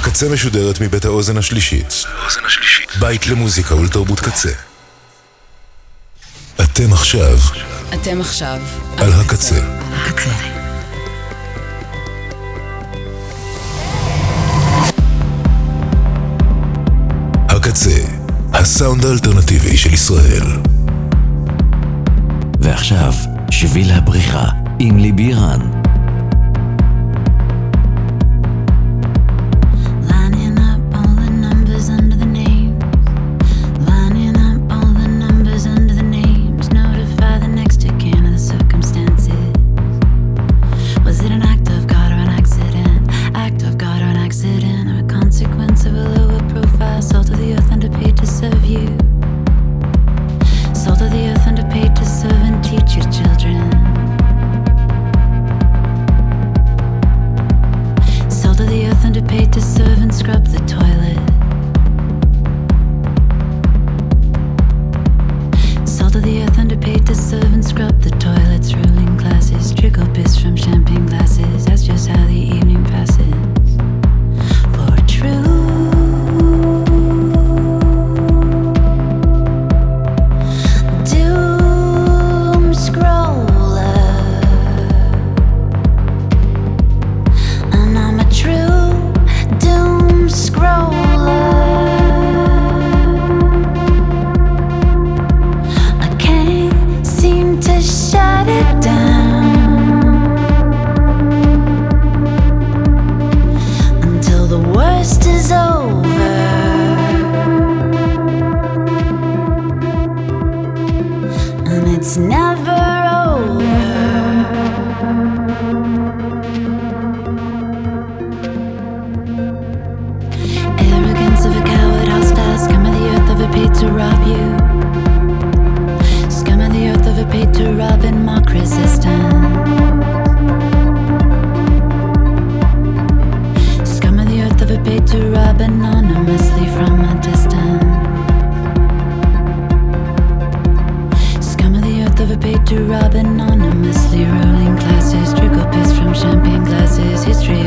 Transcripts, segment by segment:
הקצה משודרת מבית האוזן השלישית. בית למוזיקה ולתרבות קצה. אתם עכשיו. אתם עכשיו. על הקצה. על הקצה. הקצה, הסאונד האלטרנטיבי של ישראל. ועכשיו, שביל הבריחה עם ליבי רן. It's never history.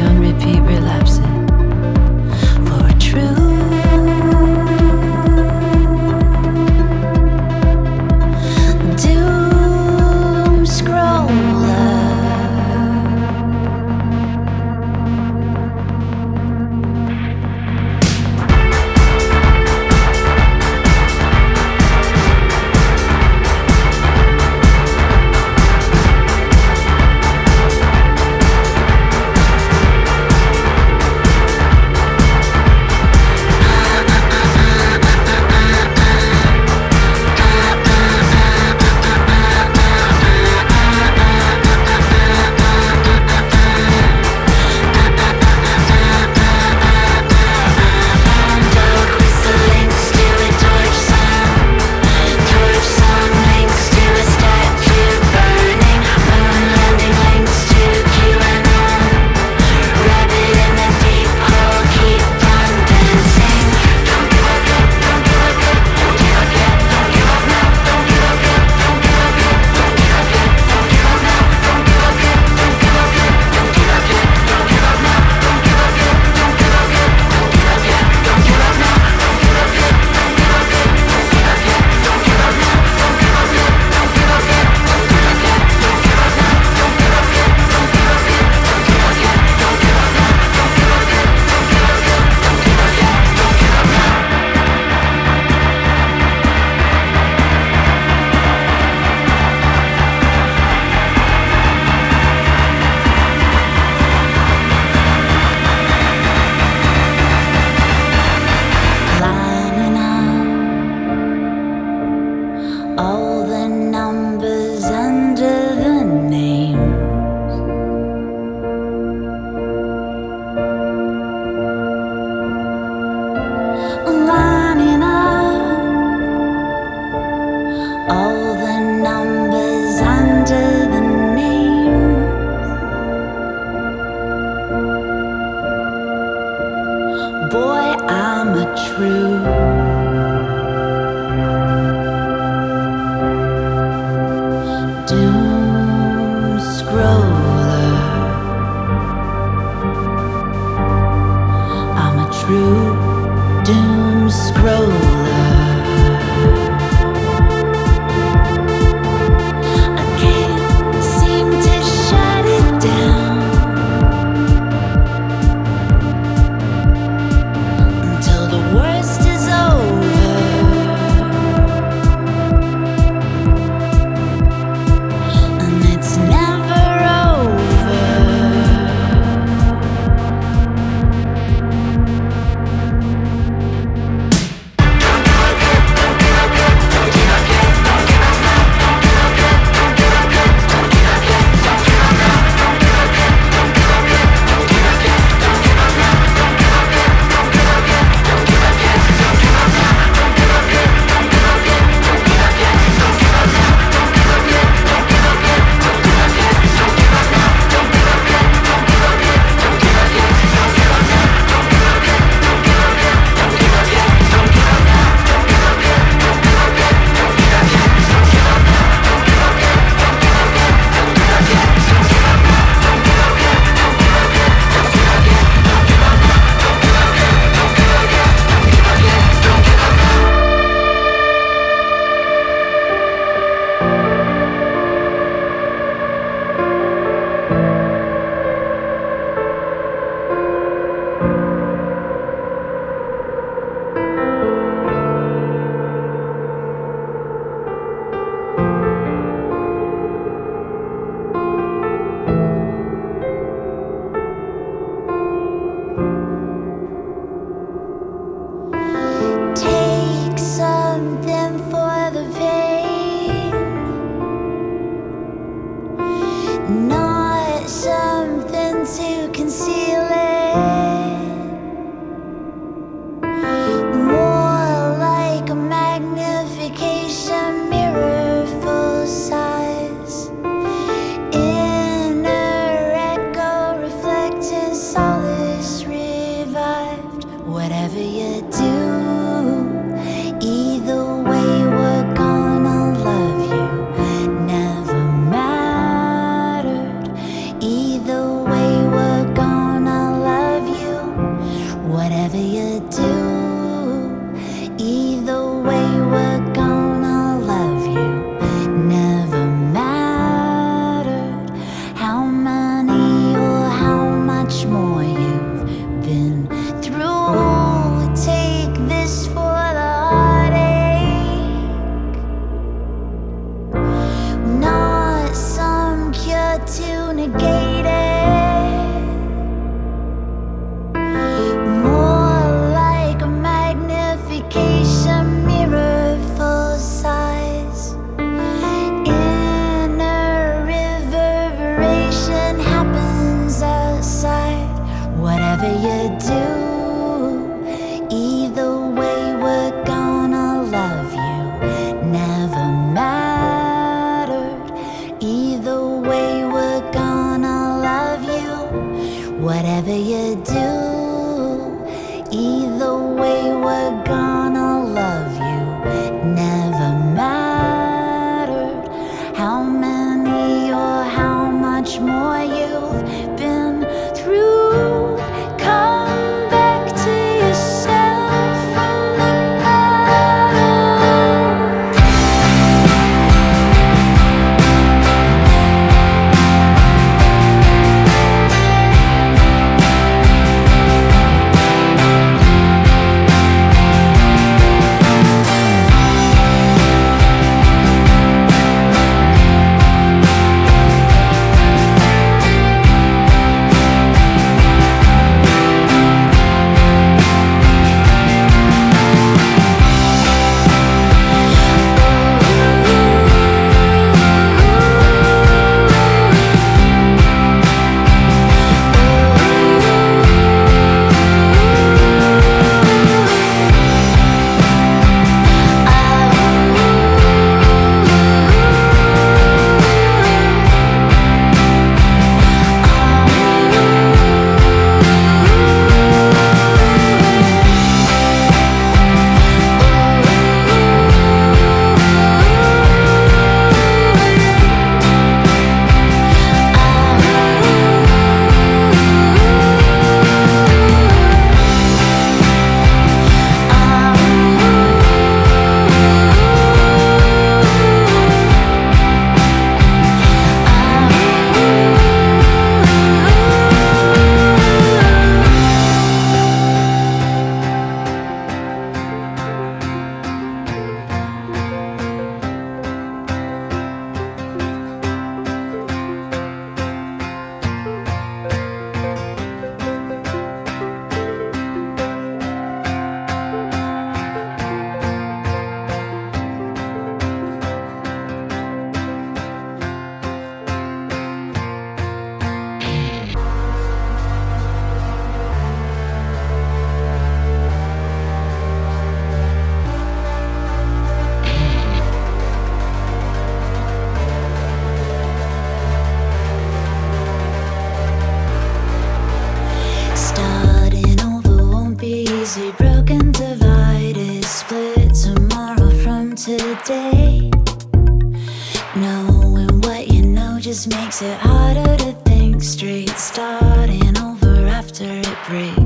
Knowing what you know just makes it harder to think straight. Starting over after it breaks.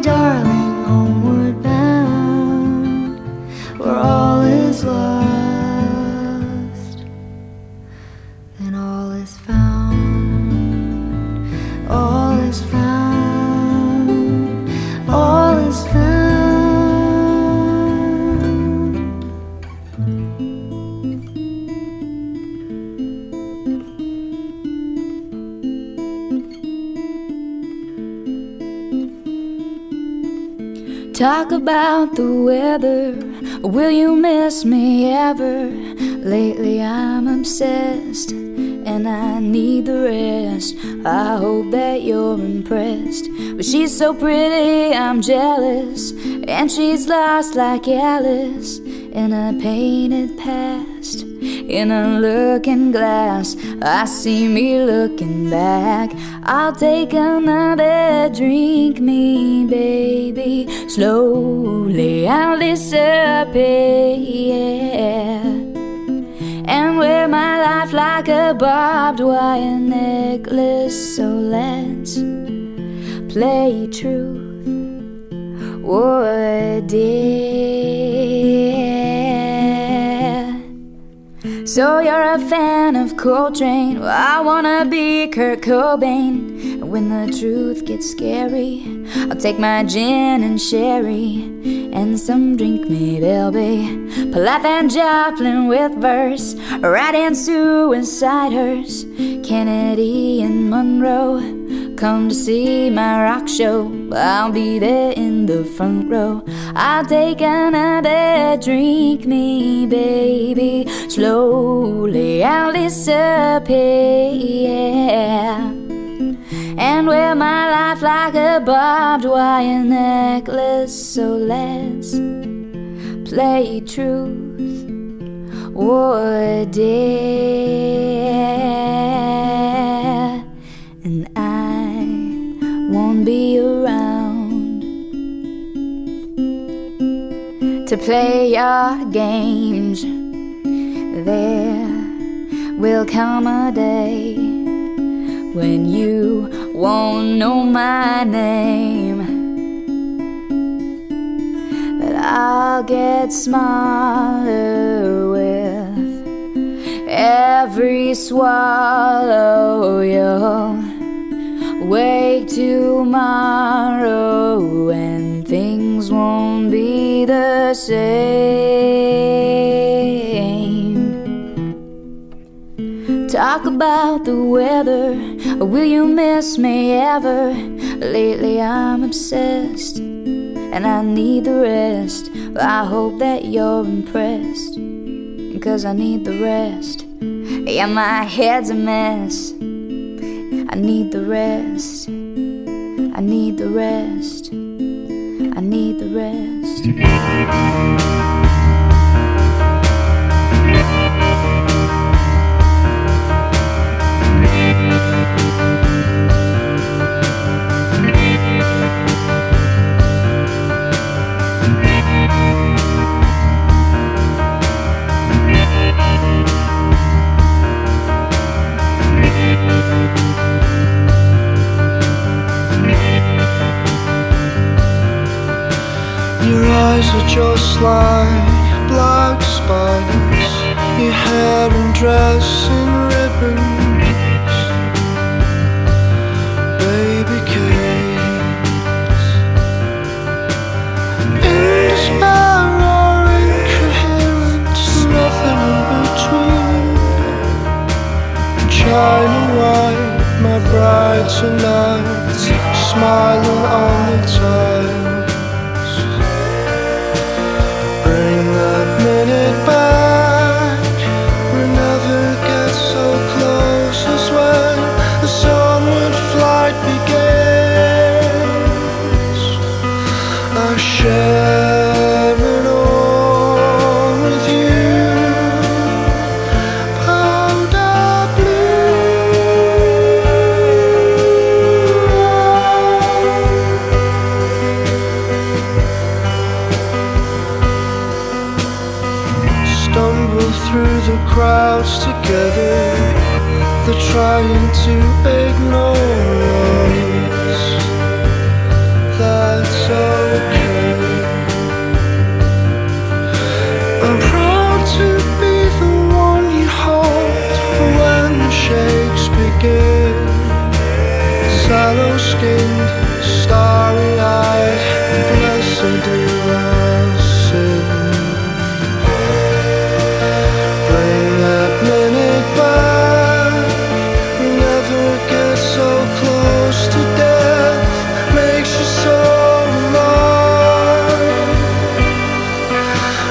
darling. Talk about the weather. Will you miss me ever? Lately I'm obsessed and I need the rest. I hope that you're impressed. But she's so pretty, I'm jealous. And she's lost like Alice. in a painted past. In a looking glass, I see me looking back. I'll take another drink, me baby. Slowly I'll disappear and wear my life like a barbed wire necklace. So let's play truth or dare. So you're a fan of Coltrane? Well, I wanna be Kurt Cobain. When the truth gets scary, I'll take my gin and sherry and some drink me. There'll be Plath and Joplin with verse, writing suicide hearse. Kennedy and Monroe come to see my rock show. I'll be there in the front row. I'll take another drink, me baby. Slowly I'll disappear wear my life like a barbed wire necklace. So let's play truth or dare, and I won't be around to play your games. There will come a day when you won't know my name. But I'll get smaller with every swallow. You'll wake tomorrow and things won't be the same. Talk about the weather. Will you miss me ever? Lately I'm obsessed and I need the rest. I hope that you're impressed, cause I need the rest. Yeah, my head's a mess. I need the rest. I need the rest. I need the rest. Are just like black spiders. Your hair and dress in ribbons. Baby Kate. Inspire or incoherent, nothing in between. China white, my bride tonight, smiling on the tiles.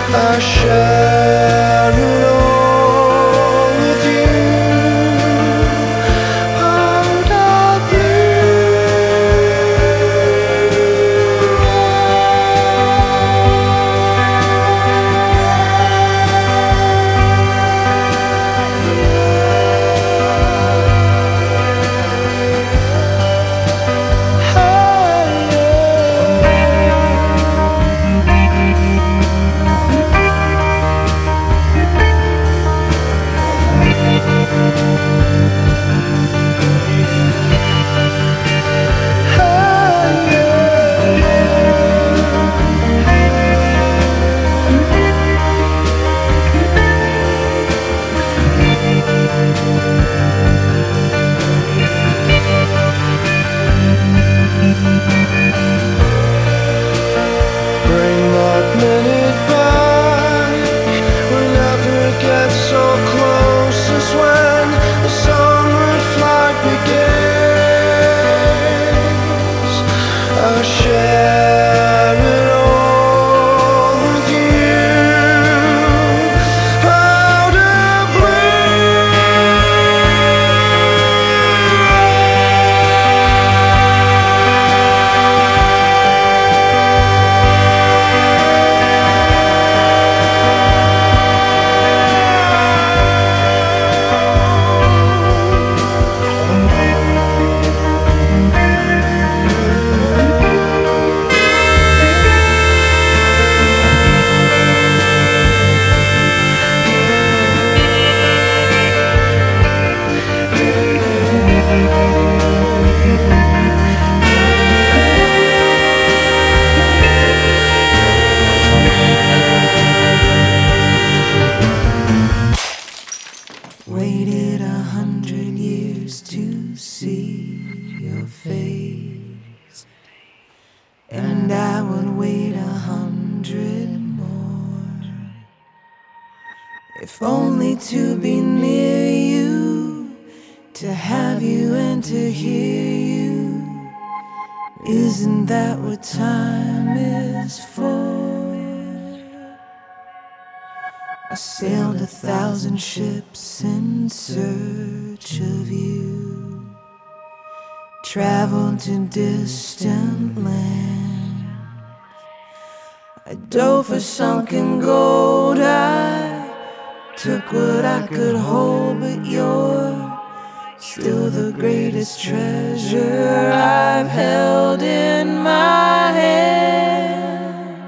I shine. Sailed a thousand ships in search of you, traveled to distant lands. I dove for sunken gold. I took what I could hold, but you're still the greatest treasure I've held in my hand.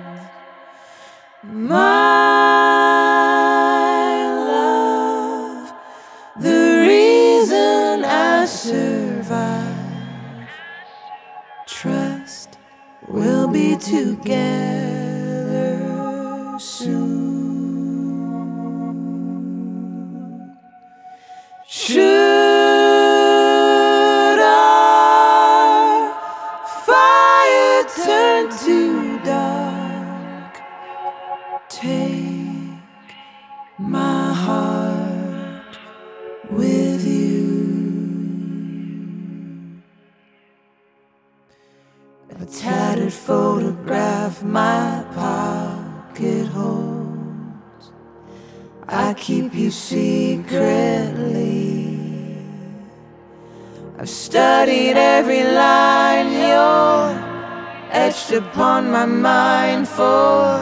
My together soon. Should my pocket holds. I keep you secretly. I've studied every line you're etched upon my mind for.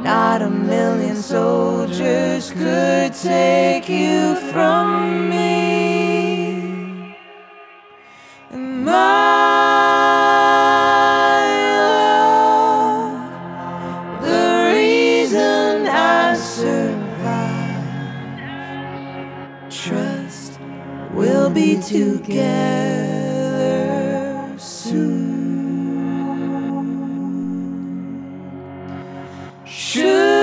Not a million soldiers could take you from me. My together soon. Should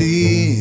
empty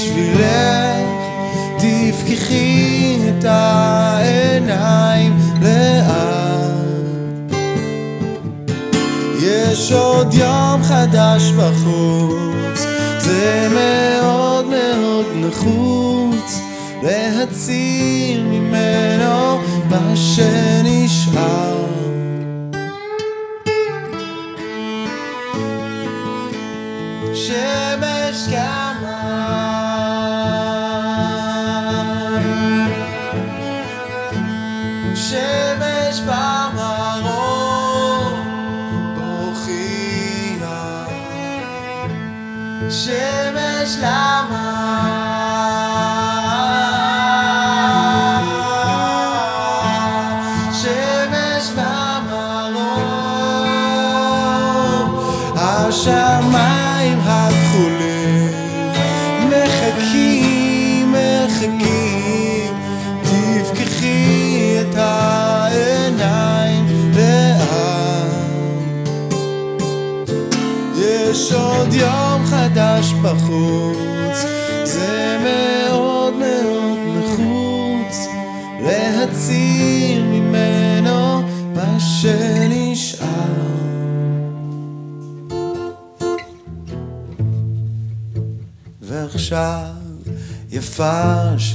בשבילך. תפקחי את העיניים יש עוד יום חדש בחוץ זה מאוד מאוד נחוץ להציל ממנו בשם. e faz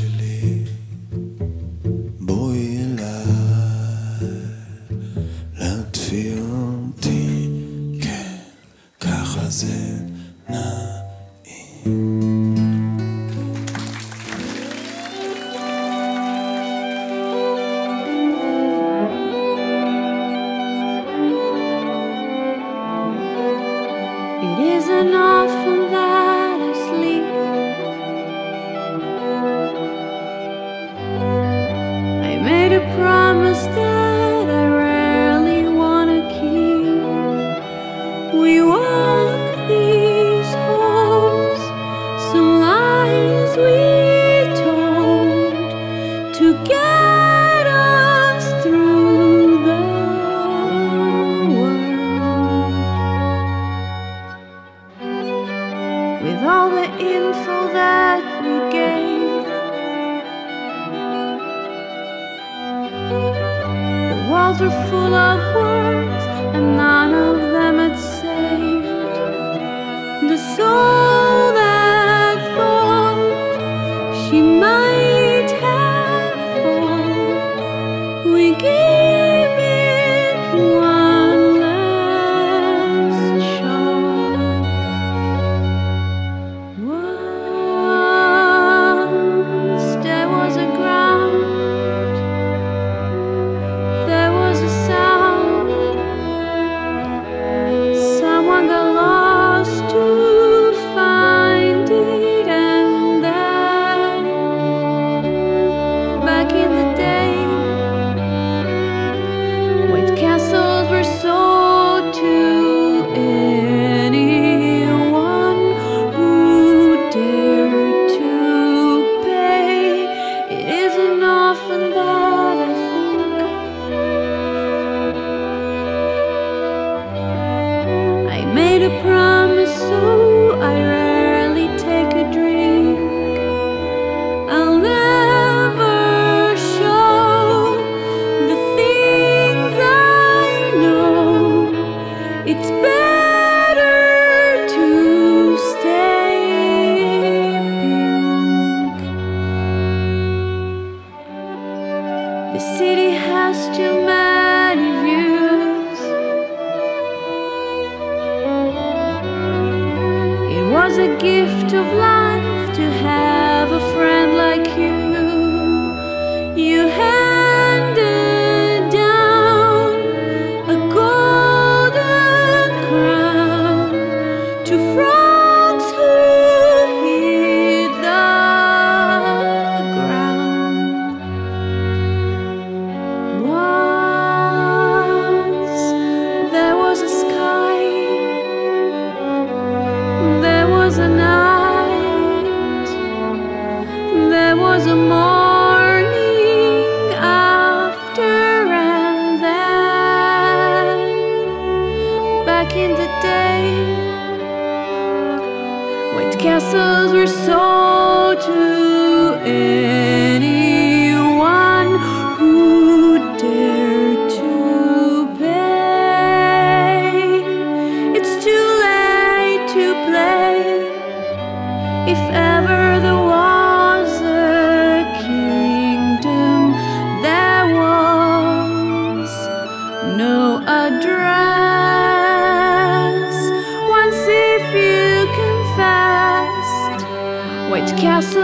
white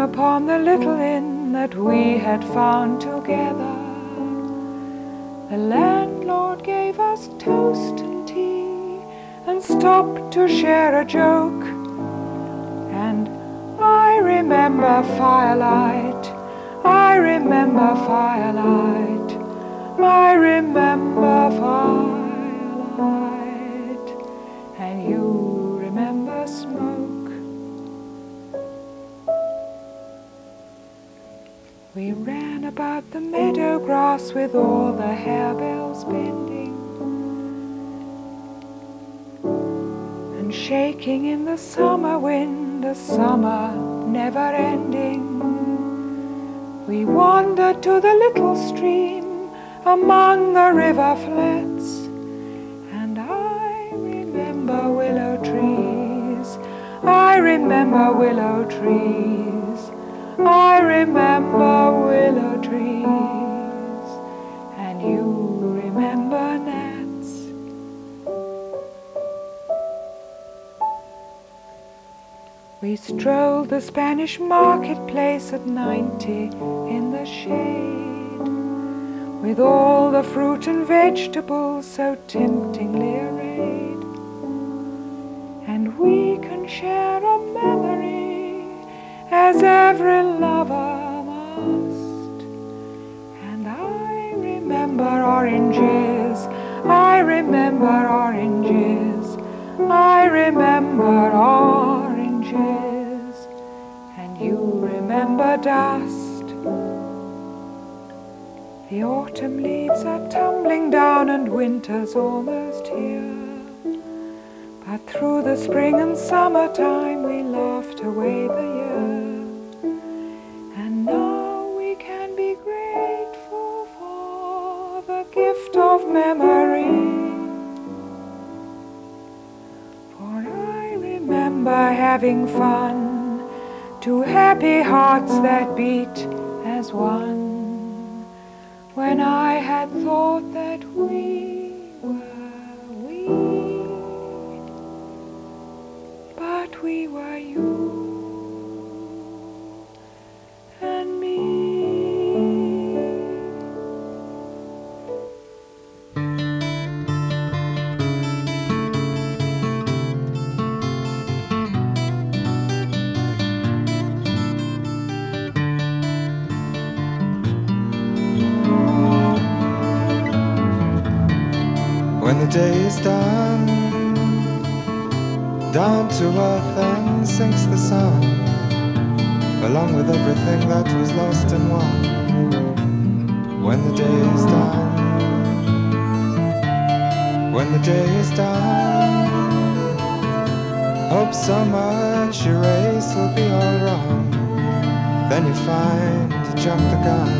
upon the little inn that we had found together. The landlord gave us toast and tea and stopped to share a joke. And I remember firelight, I remember firelight, I remember firelight, about the meadow grass with all the harebells bending and shaking in the summer wind, the summer never ending. We wandered to the little stream among the river flats, and I remember willow trees. I remember willow trees. I remember trees, and you remember that. We strolled the Spanish marketplace at ninety in the shade, with all the fruit and vegetables so temptingly arrayed. And we can share a memory as every lover oranges, I remember oranges, I remember oranges, and you remember dust. The autumn leaves are tumbling down and winter's almost here. But through the spring and summertime we laughed away the year. Having fun to happy hearts that beat as one. When I had thought that we were we, but we were you day is done, down to earth and sinks the sun, along with everything that was lost and won. When the day is done, when the day is done, hope so much your race will be all wrong. Then you find you jumped the gun,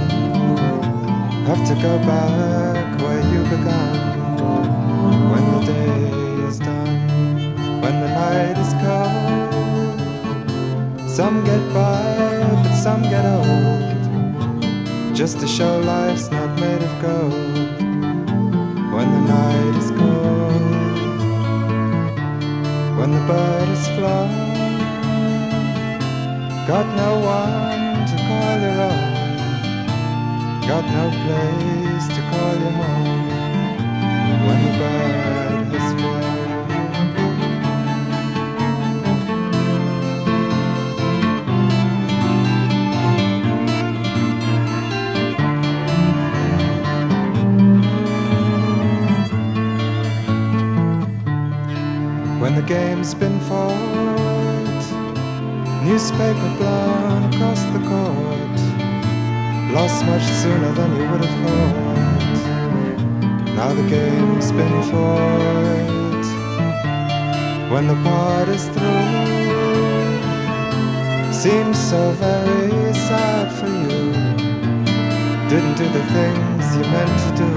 have to go back where you began night is cold. Some get by, but some get old. Just to show life's not made of gold. When the night is cold, when the bird is flown, got no one to call your own, got no place to call your home when the bird game's been fought, newspaper blown across the court, lost much sooner than you would have thought. Now the game's been fought. When the part is through, seems so very sad for you. Didn't do the things you meant to do.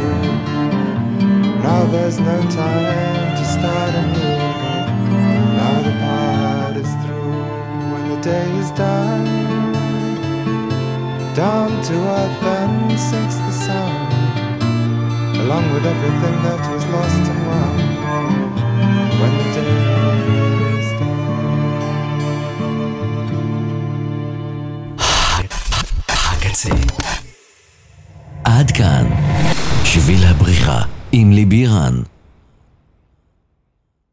Now there's no time to start anew. Day is done, down to earth and sinks the sun along with everything that was lost and won. When the day